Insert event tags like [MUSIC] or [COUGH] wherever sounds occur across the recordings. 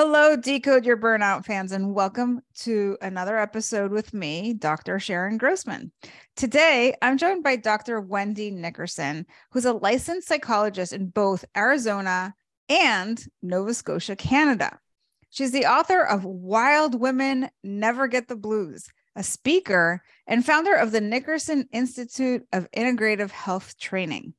Hello, Decode Your Burnout fans, and welcome to another episode with me, Dr. Sharon Grossman. Today, I'm joined by Dr. Wendy Nickerson, who's a licensed psychologist in both Arizona and Nova Scotia, Canada. She's the author of Wild Women Never Get the Blues a speaker, and founder of the Nickerson Institute of Integrative Health Training.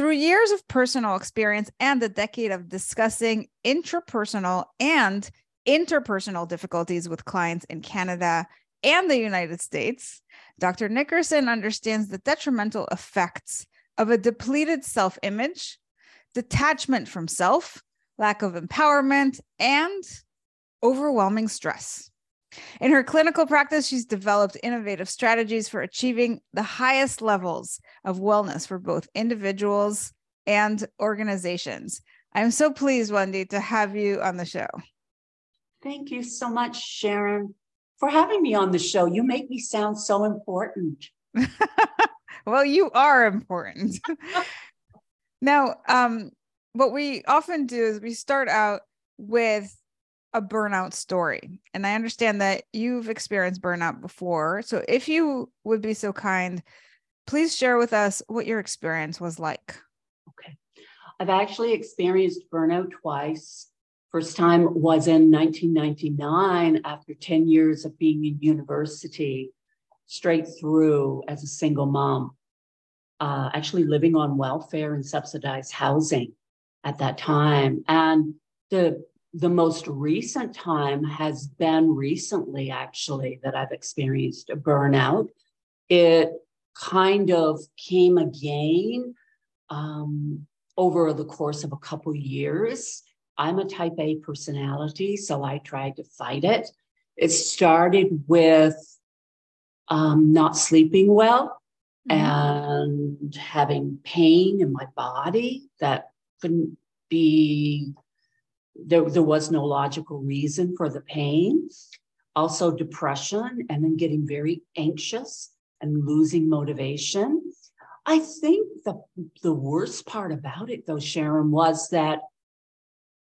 Through years of personal experience and a decade of discussing intrapersonal and interpersonal difficulties with clients in Canada and the United States, Dr. Nickerson understands the detrimental effects of a depleted self image, detachment from self, lack of empowerment, and overwhelming stress. In her clinical practice, she's developed innovative strategies for achieving the highest levels of wellness for both individuals and organizations. I'm so pleased, Wendy, to have you on the show. Thank you so much, Sharon, for having me on the show. You make me sound so important. [LAUGHS] well, you are important. [LAUGHS] now, um, what we often do is we start out with a burnout story. And I understand that you've experienced burnout before. So if you would be so kind, please share with us what your experience was like. Okay. I've actually experienced burnout twice. First time was in 1999 after 10 years of being in university, straight through as a single mom, uh, actually living on welfare and subsidized housing at that time. And the the most recent time has been recently, actually, that I've experienced a burnout. It kind of came again um, over the course of a couple years. I'm a type A personality, so I tried to fight it. It started with um, not sleeping well mm-hmm. and having pain in my body that couldn't be there, there was no logical reason for the pain. Also, depression, and then getting very anxious and losing motivation. I think the, the worst part about it, though, Sharon, was that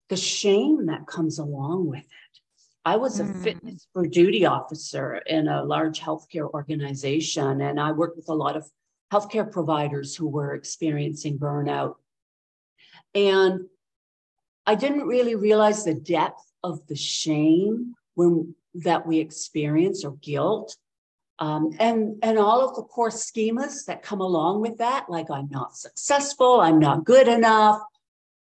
the shame that comes along with it. I was a mm. fitness for duty officer in a large healthcare organization, and I worked with a lot of healthcare providers who were experiencing burnout. And I didn't really realize the depth of the shame when that we experience or guilt. Um, and and all of the core schemas that come along with that, like I'm not successful, I'm not good enough,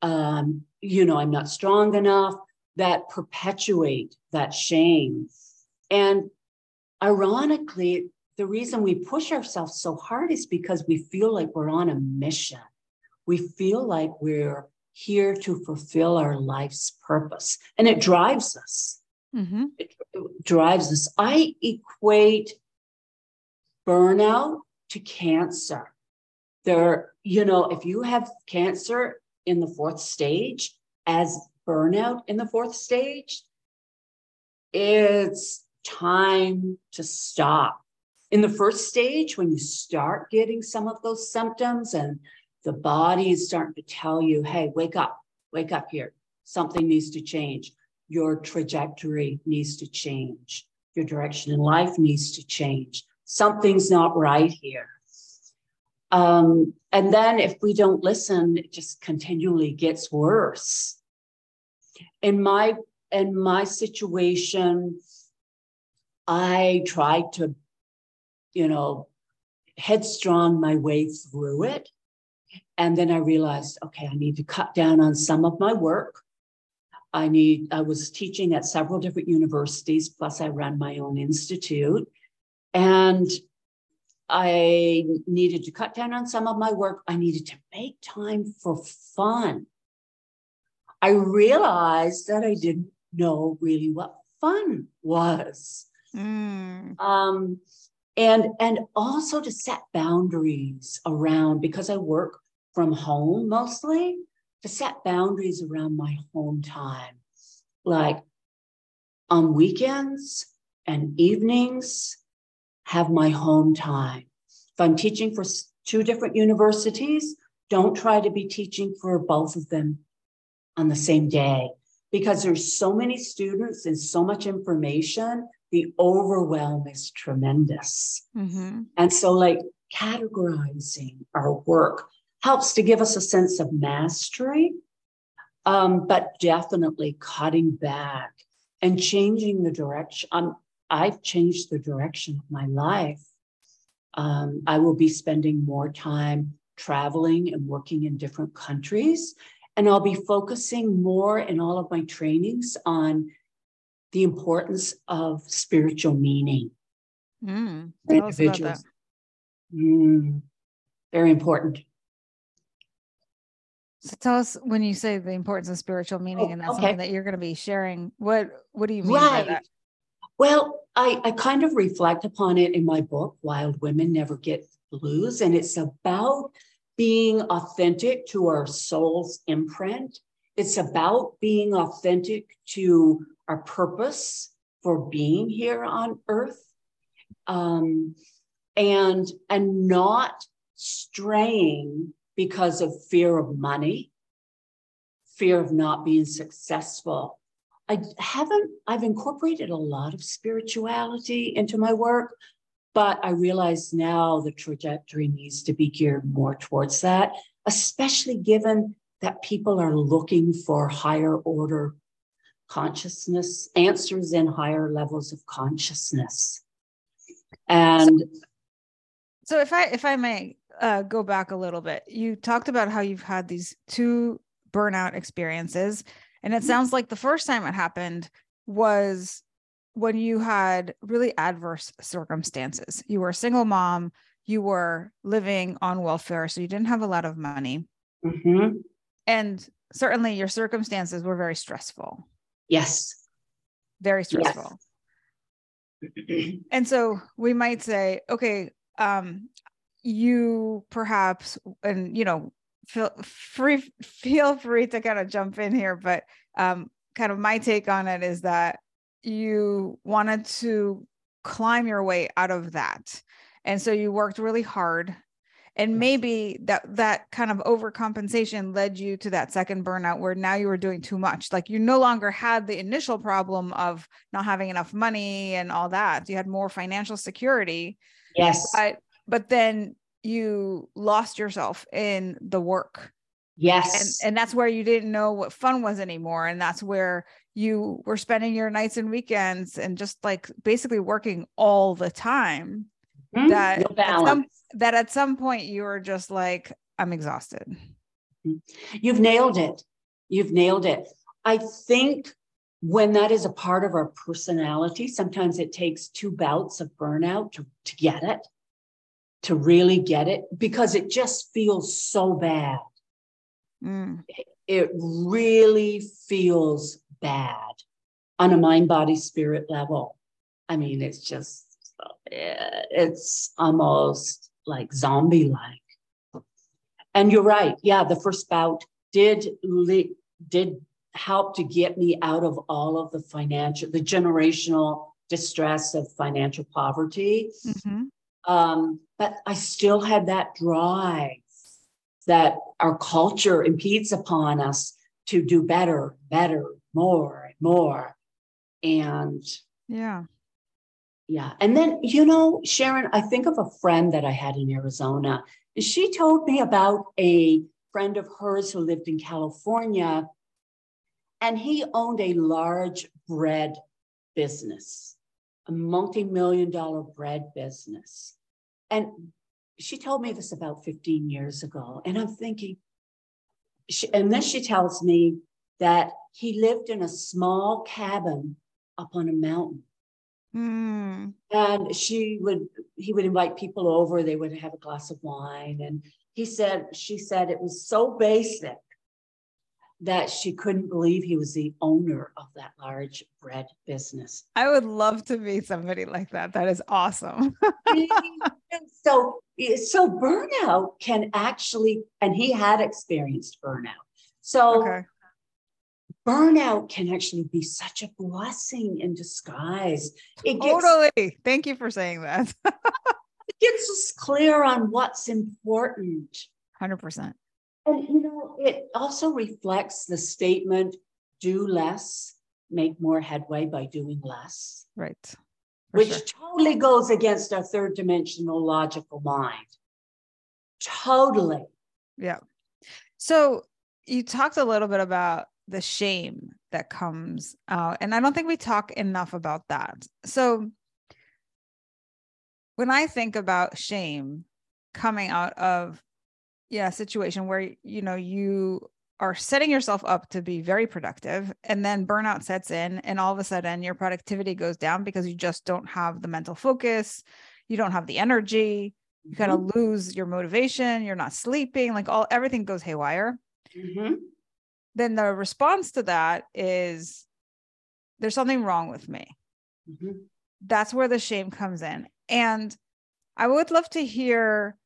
um, you know, I'm not strong enough, that perpetuate that shame. And ironically, the reason we push ourselves so hard is because we feel like we're on a mission. We feel like we're here to fulfill our life's purpose. And it drives us. Mm-hmm. It, it drives us. I equate burnout to cancer. There, you know, if you have cancer in the fourth stage as burnout in the fourth stage, it's time to stop. In the first stage, when you start getting some of those symptoms and the body is starting to tell you, hey, wake up, wake up here. Something needs to change. Your trajectory needs to change. Your direction in life needs to change. Something's not right here. Um, and then if we don't listen, it just continually gets worse. in my in my situation, I tried to, you know, headstrong my way through it. And then I realized, okay, I need to cut down on some of my work. I need, I was teaching at several different universities, plus I ran my own institute. And I needed to cut down on some of my work. I needed to make time for fun. I realized that I didn't know really what fun was. Mm. Um, and and also to set boundaries around because I work from home mostly to set boundaries around my home time, like on weekends and evenings, have my home time. If I'm teaching for two different universities, don't try to be teaching for both of them on the same day because there's so many students and so much information the overwhelm is tremendous mm-hmm. and so like categorizing our work helps to give us a sense of mastery um, but definitely cutting back and changing the direction um, i've changed the direction of my life um, i will be spending more time traveling and working in different countries and I'll be focusing more in all of my trainings on the importance of spiritual meaning. Mm, individuals. Mm, very important. So tell us when you say the importance of spiritual meaning, oh, and that's okay. something that you're going to be sharing. What what do you mean right. by that? Well, I, I kind of reflect upon it in my book, Wild Women Never Get Blues, and it's about being authentic to our soul's imprint. It's about being authentic to our purpose for being here on earth. Um, and and not straying because of fear of money, fear of not being successful. I haven't, I've incorporated a lot of spirituality into my work, but I realize now the trajectory needs to be geared more towards that, especially given that people are looking for higher order consciousness, answers in higher levels of consciousness. And so if I if I may uh, go back a little bit, you talked about how you've had these two burnout experiences. And it sounds like the first time it happened was when you had really adverse circumstances. You were a single mom, you were living on welfare, so you didn't have a lot of money. Mm-hmm. And certainly your circumstances were very stressful. Yes. Very stressful. Yes. and so we might say, okay, um, you perhaps, and you know, feel free, [LAUGHS] feel free to kind of jump in here, but um, kind of my take on it is that you wanted to climb your way out of that. And so you worked really hard and maybe that that kind of overcompensation led you to that second burnout where now you were doing too much. Like you no longer had the initial problem of not having enough money and all that. You had more financial security. Yes. But but then you lost yourself in the work. Yes. and, and that's where you didn't know what fun was anymore. And that's where you were spending your nights and weekends and just like basically working all the time mm-hmm. that no at some, that at some point you were just like i'm exhausted. Mm-hmm. you've nailed it. You've nailed it. I think when that is a part of our personality sometimes it takes two bouts of burnout to, to get it to really get it because it just feels so bad mm. it really feels bad on a mind, body, spirit level. I mean, it's just, it's almost like zombie like. And you're right. Yeah, the first bout did did help to get me out of all of the financial, the generational distress of financial poverty. Mm-hmm. Um, but I still had that drive that our culture impedes upon us to do better, better, more and more. And yeah. Yeah. And then, you know, Sharon, I think of a friend that I had in Arizona. She told me about a friend of hers who lived in California. And he owned a large bread business, a multi million dollar bread business. And she told me this about 15 years ago. And I'm thinking, she, and then she tells me that he lived in a small cabin up on a mountain. Mm. And she would, he would invite people over, they would have a glass of wine. And he said, she said it was so basic that she couldn't believe he was the owner of that large bread business. I would love to meet somebody like that. That is awesome. [LAUGHS] so, so burnout can actually, and he had experienced burnout. So okay. burnout can actually be such a blessing in disguise. It gets, totally. Thank you for saying that. [LAUGHS] it gets us clear on what's important. 100%. And you know, it also reflects the statement do less, make more headway by doing less. Right. which sure. totally goes against our third dimensional logical mind. Totally. Yeah. So you talked a little bit about the shame that comes out, and I don't think we talk enough about that. So when I think about shame coming out of yeah situation where you know you are setting yourself up to be very productive and then burnout sets in and all of a sudden your productivity goes down because you just don't have the mental focus you don't have the energy you mm-hmm. kind of lose your motivation you're not sleeping like all everything goes haywire mm-hmm. then the response to that is there's something wrong with me mm-hmm. that's where the shame comes in and i would love to hear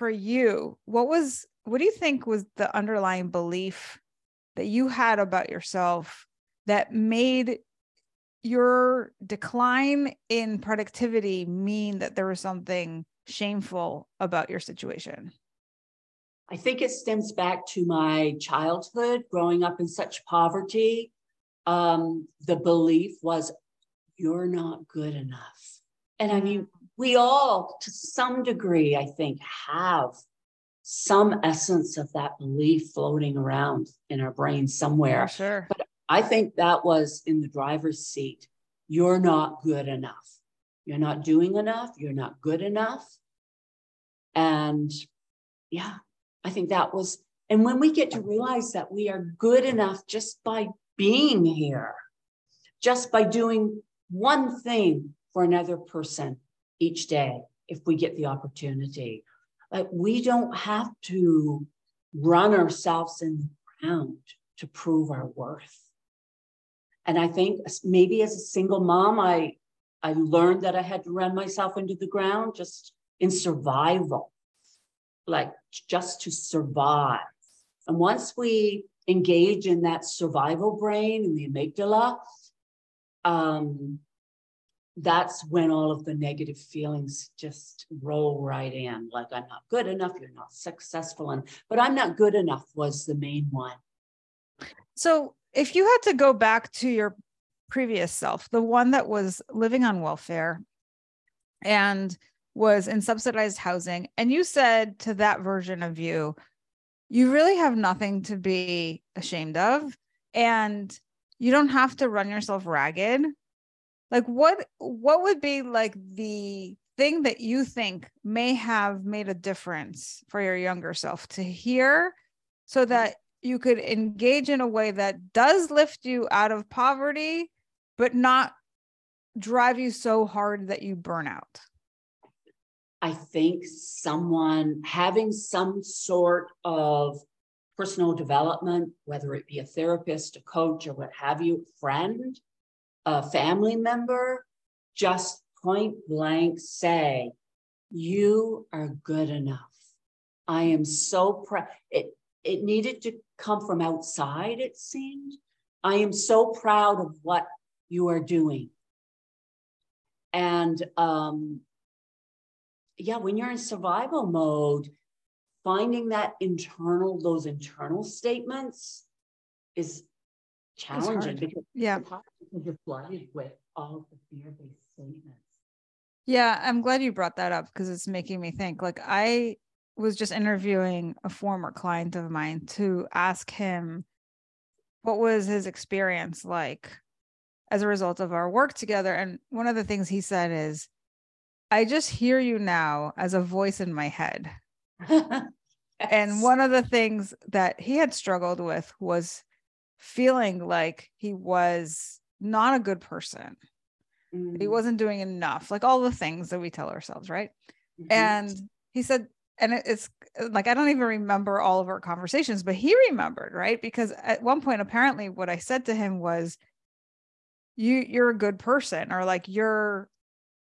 for you, what was what do you think was the underlying belief that you had about yourself that made your decline in productivity mean that there was something shameful about your situation? I think it stems back to my childhood, growing up in such poverty. Um, the belief was, you're not good enough. And I mean, we all, to some degree, I think, have some essence of that belief floating around in our brain somewhere. sure. But I think that was in the driver's seat. You're not good enough. You're not doing enough. You're not good enough. And yeah, I think that was, and when we get to realize that we are good enough just by being here, just by doing one thing for another person, each day if we get the opportunity. Like we don't have to run ourselves in the ground to prove our worth. And I think maybe as a single mom, I I learned that I had to run myself into the ground just in survival, like just to survive. And once we engage in that survival brain and the amygdala, um, that's when all of the negative feelings just roll right in. Like i'm not good enough you're not successful and but i'm not good enough was the main one. So if you had to go back to your previous self the one that was living on welfare and was in subsidized housing and you said to that version of you you really have nothing to be ashamed of and you don't have to run yourself ragged like what what would be like the thing that you think may have made a difference for your younger self to hear so mm-hmm. that you could engage in a way that does lift you out of poverty but not drive you so hard that you burn out? I think someone having some sort of personal development whether it be a therapist a coach or what have you friend a family member just point blank say, You are good enough. I am so proud. It, it needed to come from outside, it seemed. I am so proud of what you are doing. And um, yeah, when you're in survival mode, finding that internal, those internal statements is challenging because yeah you're flooded with all the fear-based statements yeah i'm glad you brought that up because it's making me think like i was just interviewing a former client of mine to ask him what was his experience like as a result of our work together. And one of the things he said is, I just hear you now as a voice in my head. yes. [LAUGHS] And one of the things that he had struggled with was feeling like he was not a good person. Mm. He wasn't doing enough, like all the things that we tell ourselves, right? Mm-hmm. And he said, and it's like I don't even remember all of our conversations, but he remembered, right? Because at one point, apparently, what I said to him was, "You, you're a good person," or like you're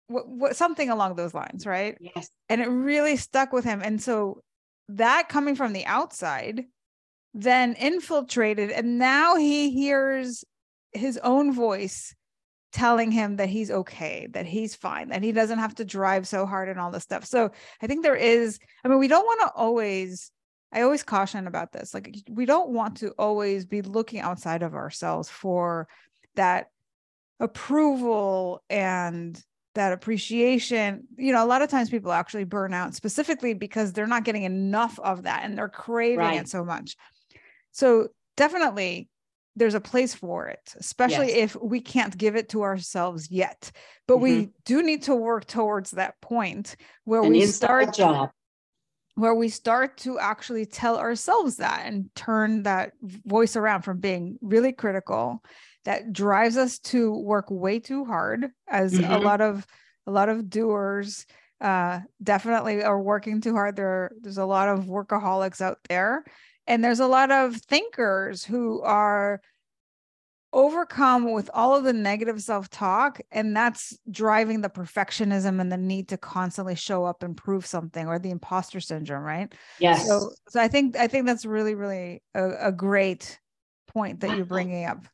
what, what something along those lines, right? Yes. And it really stuck with him, and so that coming from the outside then infiltrated, and now he hears his own voice telling him that he's okay, that he's fine, that he doesn't have to drive so hard and all this stuff. So I think there is, I mean, we don't want to always, I always caution about this. Like, we don't want to always be looking outside of ourselves for that approval and that appreciation. You know, a lot of times people actually burn out specifically because they're not getting enough of that and they're craving right. it so much. So definitely there's a place for it, especially yes. if we can't give it to ourselves yet. But mm-hmm. we do need to work towards that point where An we start job. where we start to actually tell ourselves that and turn that voice around from being really critical that drives us to work way too hard as mm-hmm. a lot of a lot of doers uh, definitely are working too hard there there's a lot of workaholics out there and there's a lot of thinkers who are overcome with all of the negative self-talk and that's driving the perfectionism and the need to constantly show up and prove something or the imposter syndrome right? Yes. so so i think i think that's really really a, a great point that you're uh-huh. bringing up.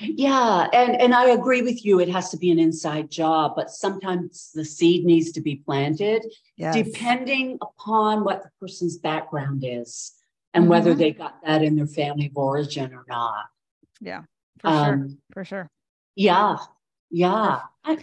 Yeah and and i agree with you it has to be an inside job but sometimes the seed needs to be planted yes. depending upon what the person's background is and mm-hmm. whether they got that in their family of origin or not. Yeah, for um, sure. For sure. Yeah. Yeah. I,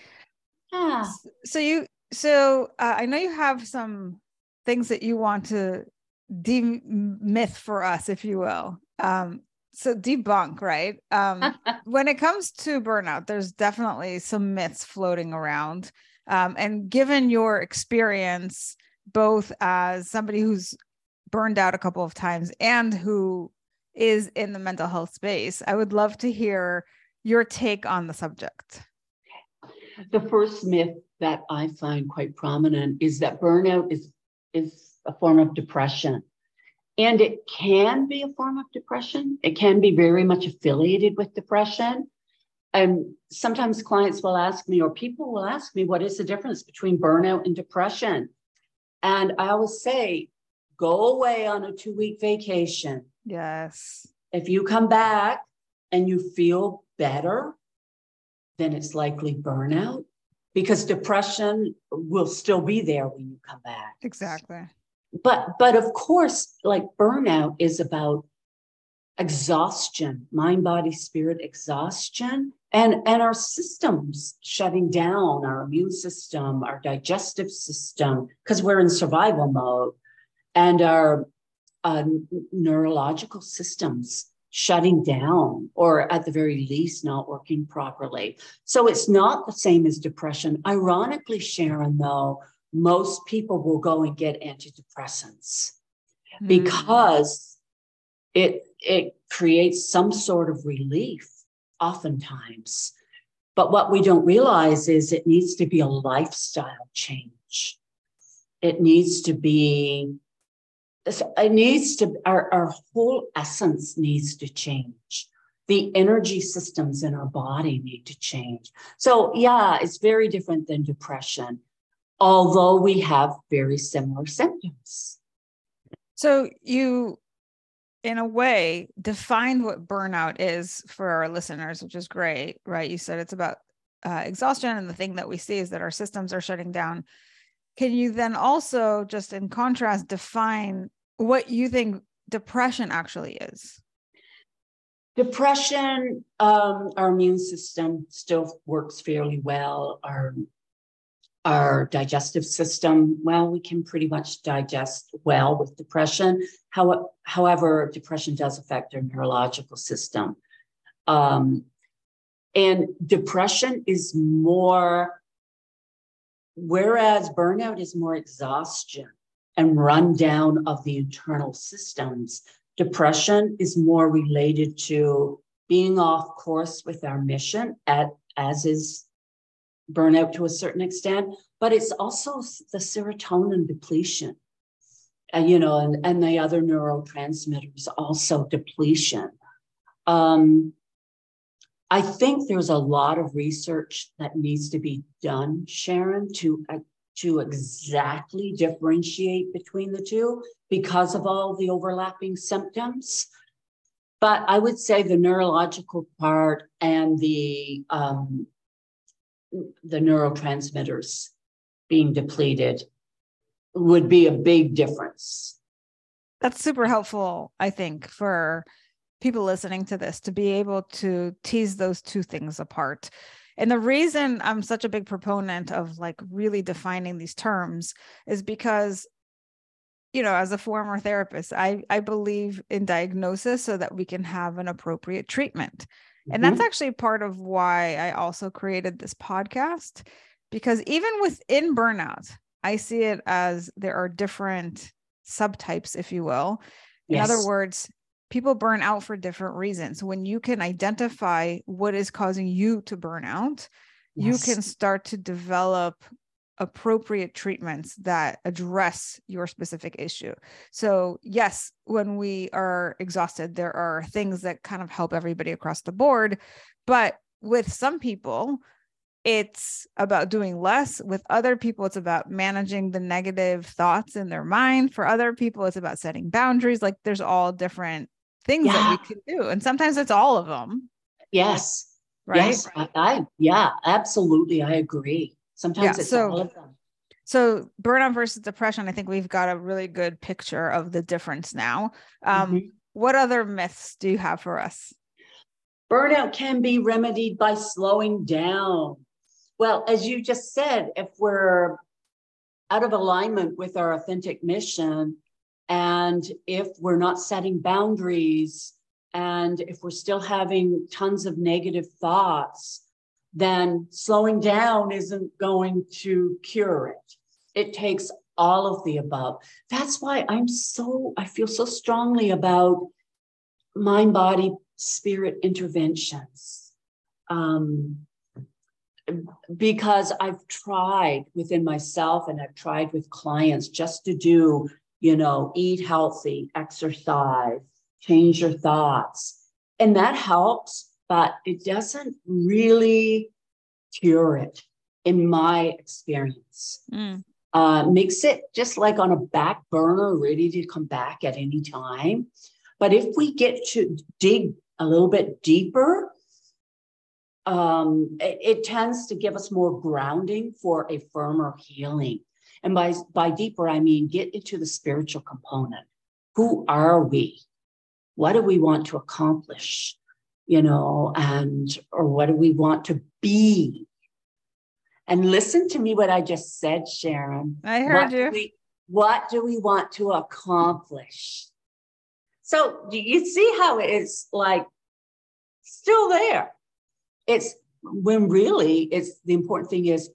yeah. So you, so uh, I know you have some things that you want to demyth for us, if you will. Um, so debunk, right? Um, [LAUGHS] when it comes to burnout, there's definitely some myths floating around. Um, and given your experience, both as somebody who's burned out a couple of times and who is in the mental health space. I would love to hear your take on the subject. The first myth that I find quite prominent is that burnout is, is a form of depression. And it can be a form of depression. It can be very much affiliated with depression. And sometimes clients will ask me, or people will ask me, what is the difference between burnout and depression? And I always say, go away on a two week vacation. Yes. If you come back and you feel better, then it's likely burnout because depression will still be there when you come back. Exactly. But but of course, like burnout is about exhaustion, mind, body, spirit exhaustion, and and our systems shutting down, our immune system, our digestive system, because we're in survival mode and our uh, neurological systems shutting down or at the very least not working properly. So it's not the same as depression. Ironically, Sharon, though, most people will go and get antidepressants mm. because it it creates some sort of relief oftentimes. But what we don't realize is it needs to be a lifestyle change. It needs to be it needs to our, our whole essence needs to change. The energy systems in our body need to change. So yeah it's very different than depression although we have very similar symptoms. So you in a way defined what burnout is for our listeners which is great right? You said it's about uh, exhaustion and the thing that we see is that our systems are shutting down. Can you then also just in contrast define what you think depression actually is. Depression, um, our immune system still works fairly well. Our our digestive system, well, we can pretty much digest well with depression. How, however, depression does affect our neurological system. Um, and depression is more, whereas burnout is more exhaustion and rundown of the internal systems, depression is more related to being off course with our mission, at, as is burnout to a certain extent, but it's also the serotonin depletion. Uh, you know, and, and the other neurotransmitters also depletion. Um, I think there's a lot of research that needs to be done, Sharon, to uh, to exactly differentiate between the two because of all the overlapping symptoms. But I would say the neurological part and the um, the neurotransmitters being depleted would be a big difference. That's super helpful, I think, for people listening to this to be able to tease those two things apart. And the reason I'm such a big proponent of like really defining these terms is because you know, as a former therapist, I I believe in diagnosis so that we can have an appropriate treatment. And that's mm-hmm. actually part of why I also created this podcast because even within burnout, I see it as there are different subtypes, if you will. In yes. other words, people burn out for different reasons. When you can identify what is causing you to burn out, yes. you can start to develop appropriate treatments that address your specific issue. So, yes, when we are exhausted, there are things that kind of help everybody across the board. But with some people, it's about doing less. With other people, it's about managing the negative thoughts in their mind. For other people, it's about setting boundaries. Like there's all different things yeah. that we can do. And sometimes it's all of them. Yes. Right. Yes. I, I yeah, absolutely. I agree. Sometimes yeah, it's so, all of them. So burnout versus depression, I think we've got a really good picture of the difference now. Um, mm-hmm. What other myths do you have for us? Burnout can be remedied by slowing down. Well, as you just said, if we're out of alignment with our authentic mission, and if we're not setting boundaries, and if we're still having tons of negative thoughts, then slowing down isn't going to cure it. It takes all of the above. That's why I'm so, I feel so strongly about mind body spirit interventions. Um, because I've tried within myself and I've tried with clients just to do, you know, eat healthy, exercise, change your thoughts. And that helps but it doesn't really cure it, in my experience. Mm. Uh, makes it just like on a back burner, ready to come back at any time. But if we get to dig a little bit deeper, um, it, it, tends to give us more grounding for a firmer healing. And by, by deeper, I mean get into the spiritual component. Who are we? What do we want to accomplish? you know, and or what do we want to be? And listen to me what I just said, Sharon. I heard what you. Do we, what do we want to accomplish? So do you see how it's like still there? It's when really it's the important thing is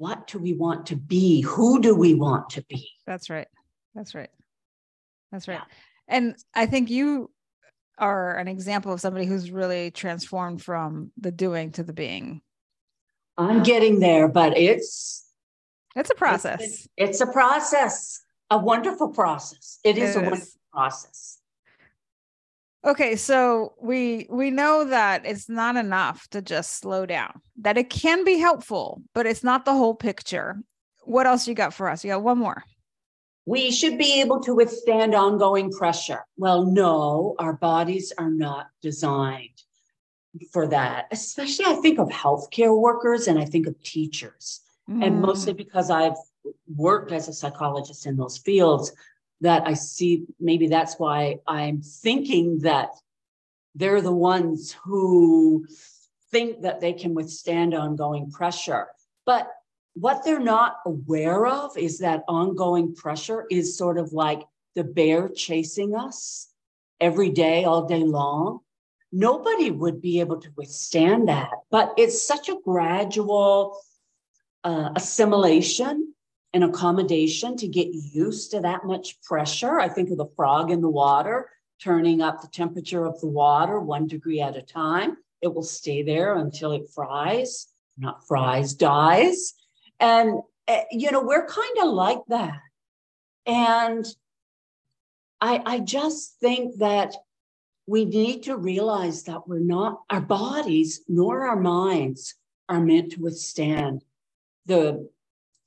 what do we want to be? Who do we want to be? That's right. That's right. That's right. Yeah. And I think you are an example of somebody who's really transformed from the doing to the being? I'm getting there, but it's it's a process. It's, it's a process, a wonderful process. It is it a is. wonderful process. Okay, so we we know that it's not enough to just slow down. That it can be helpful, but it's not the whole picture. What else you got for us? You got one more we should be able to withstand ongoing pressure. Well, no, our bodies are not designed for that. Especially, I think of healthcare workers and I think of teachers. Mm. And mostly because I've worked as a psychologist in those fields, that I see maybe that's why I'm thinking that they're the ones who think that they can withstand ongoing pressure. But what they're not aware of is that ongoing pressure is sort of like the bear chasing us every day, all day long. Nobody would be able to withstand that. But it's such a gradual uh, assimilation and accommodation to get used to that much pressure. I think of the frog in the water turning up the temperature of the water one degree at a time. It will stay there until it fries, not fries, dies. And, uh, you know, we're kind of like that. And I, I just think that we need to realize that we're not, our bodies nor our minds are meant to withstand the,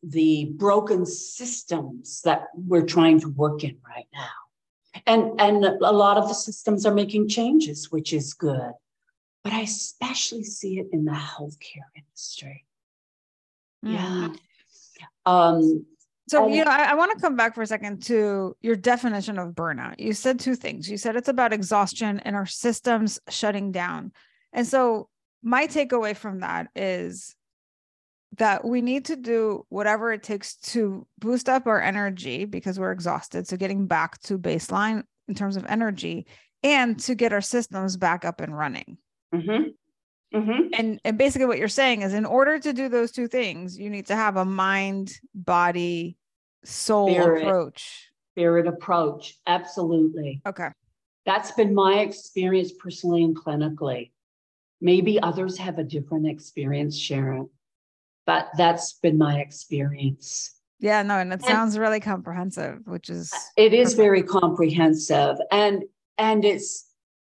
the broken systems that we're trying to work in right now. And, and a lot of the systems are making changes, which is good. But I especially see it in the healthcare industry. Mm. Yeah. Um, so, you know, I, I want to come back for a second to your definition of burnout. You said two things. You said it's about exhaustion and our systems shutting down. And so, my takeaway from that is that we need to do whatever it takes to boost up our energy because we're exhausted. So, getting back to baseline in terms of energy and to get our systems back up and running. Mm-hmm. Mm-hmm. And, and basically, what you're saying is, in order to do those two things, you need to have a mind, body, soul spirit, approach. Spirit approach. Absolutely. Okay. That's been my experience personally and clinically. Maybe others have a different experience, Sharon, but that's been my experience. Yeah, no, and it and sounds really comprehensive, which is it is perfect. very comprehensive. And and it's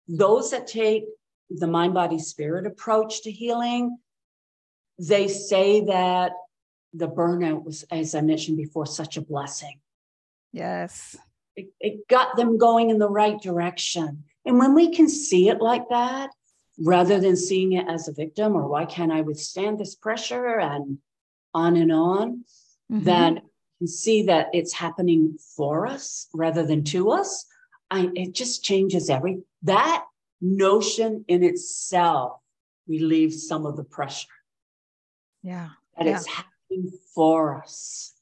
those that take the mind body spirit approach to healing, they say that the burnout was, as I mentioned before, such a blessing. Yes. It, it got them going in the right direction. And when we can see it like that, rather than seeing it as a victim or why can't I withstand this pressure and on and on, mm-hmm. then you see that it's happening for us rather than to us. I, it just changes every that notion in itself relieves some of the pressure. Yeah. That yeah. it's happening for us.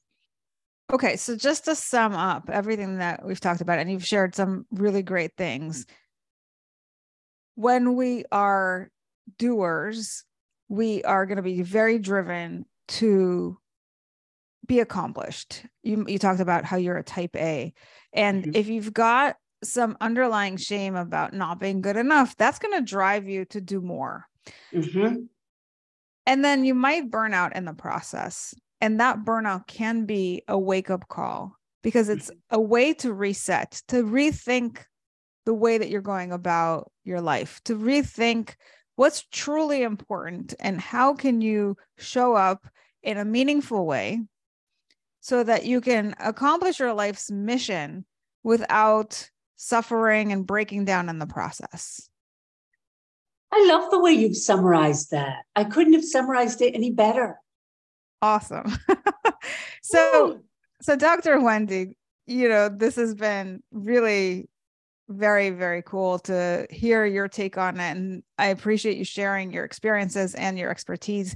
Okay, so just to sum up everything that we've talked about, and you've shared some really great things. When we are doers, we are going to be very driven to be accomplished. You you talked about how you're a type A. And mm-hmm. if you've got some underlying shame about not being good enough, that's going to drive you to do more. Mm-hmm. And then you might burn out in the process. And that burnout can be a wake up call because it's mm-hmm. a way to reset, to rethink the way that you're going about your life, to rethink what's truly important and how can you show up in a meaningful way so that you can accomplish your life's mission without suffering and breaking down in the process. I love the way you've summarized that. I couldn't have summarized it any better. Awesome. [LAUGHS] so, Woo. so Dr. Wendy, you know, this has been really very, very cool to hear your take on it. And I appreciate you sharing your experiences and your expertise.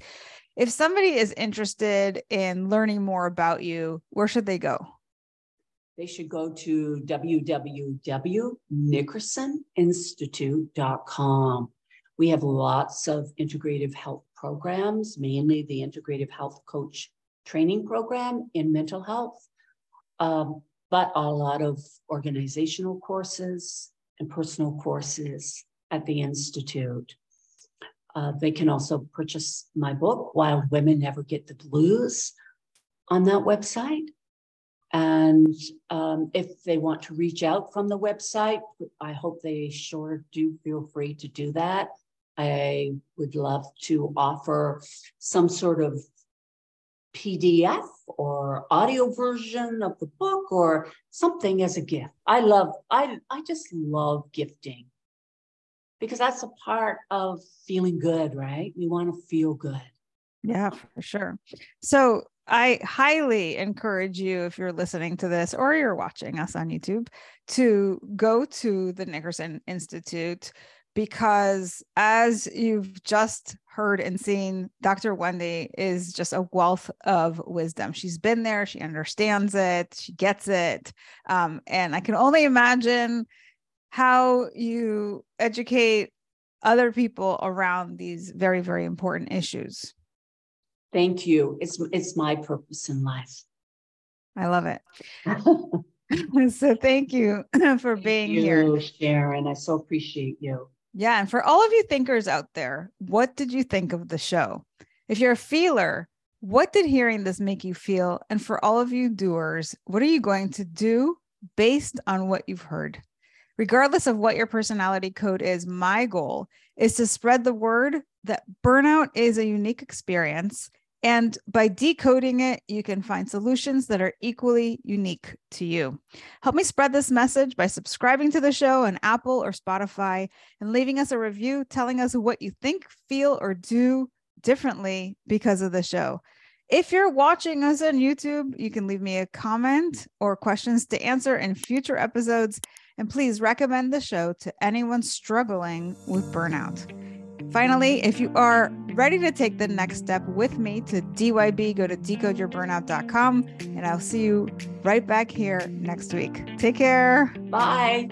If somebody is interested in learning more about you, where should they go? they should go to www.nickersoninstitute.com. We have lots of integrative health programs, mainly the integrative health coach training program in mental health, um, but a lot of organizational courses and personal courses at the Institute. Uh, they can also purchase my book, Wild Women Never Get the Blues, on that website. And um, if they want to reach out from the website, I hope they sure do feel free to do that. I would love to offer some sort of PDF or audio version of the book or something as a gift. I love, I, I just love gifting because that's a part of feeling good, right? We want to feel good. Yeah, for sure. So I highly encourage you, if you're listening to this or you're watching us on YouTube, to go to the Nickerson Institute because as you've just heard and seen, Dr. Wendy is just a wealth of wisdom. She's been there, she understands it, she gets it. Um, and I can only imagine how you educate other people around these very, very important issues. Thank you. It's it's my purpose in life. I love it. [LAUGHS] [LAUGHS] so thank you [CLEARS THROAT] for thank being you, here. Sharon. I so appreciate you. Yeah. And for all of you thinkers out there, what did you think of the show? If you're a feeler, what did hearing this make you feel? And for all of you doers, what are you going to do based on what you've heard? Regardless of what your personality code is, my goal is to spread the word that burnout is a unique experience and by decoding it, you can find solutions that are equally unique to you. Help me spread this message by subscribing to the show on Apple or Spotify and leaving us a review telling us what you think, feel, or do differently because of the show. If you're watching us on YouTube, you can leave me a comment or questions to answer in future episodes. And please recommend the show to anyone struggling with burnout. Finally, if you are ready to take the next step with me to DYB, go to decodeyourburnout.com and I'll see you right back here next week. Take care. Bye.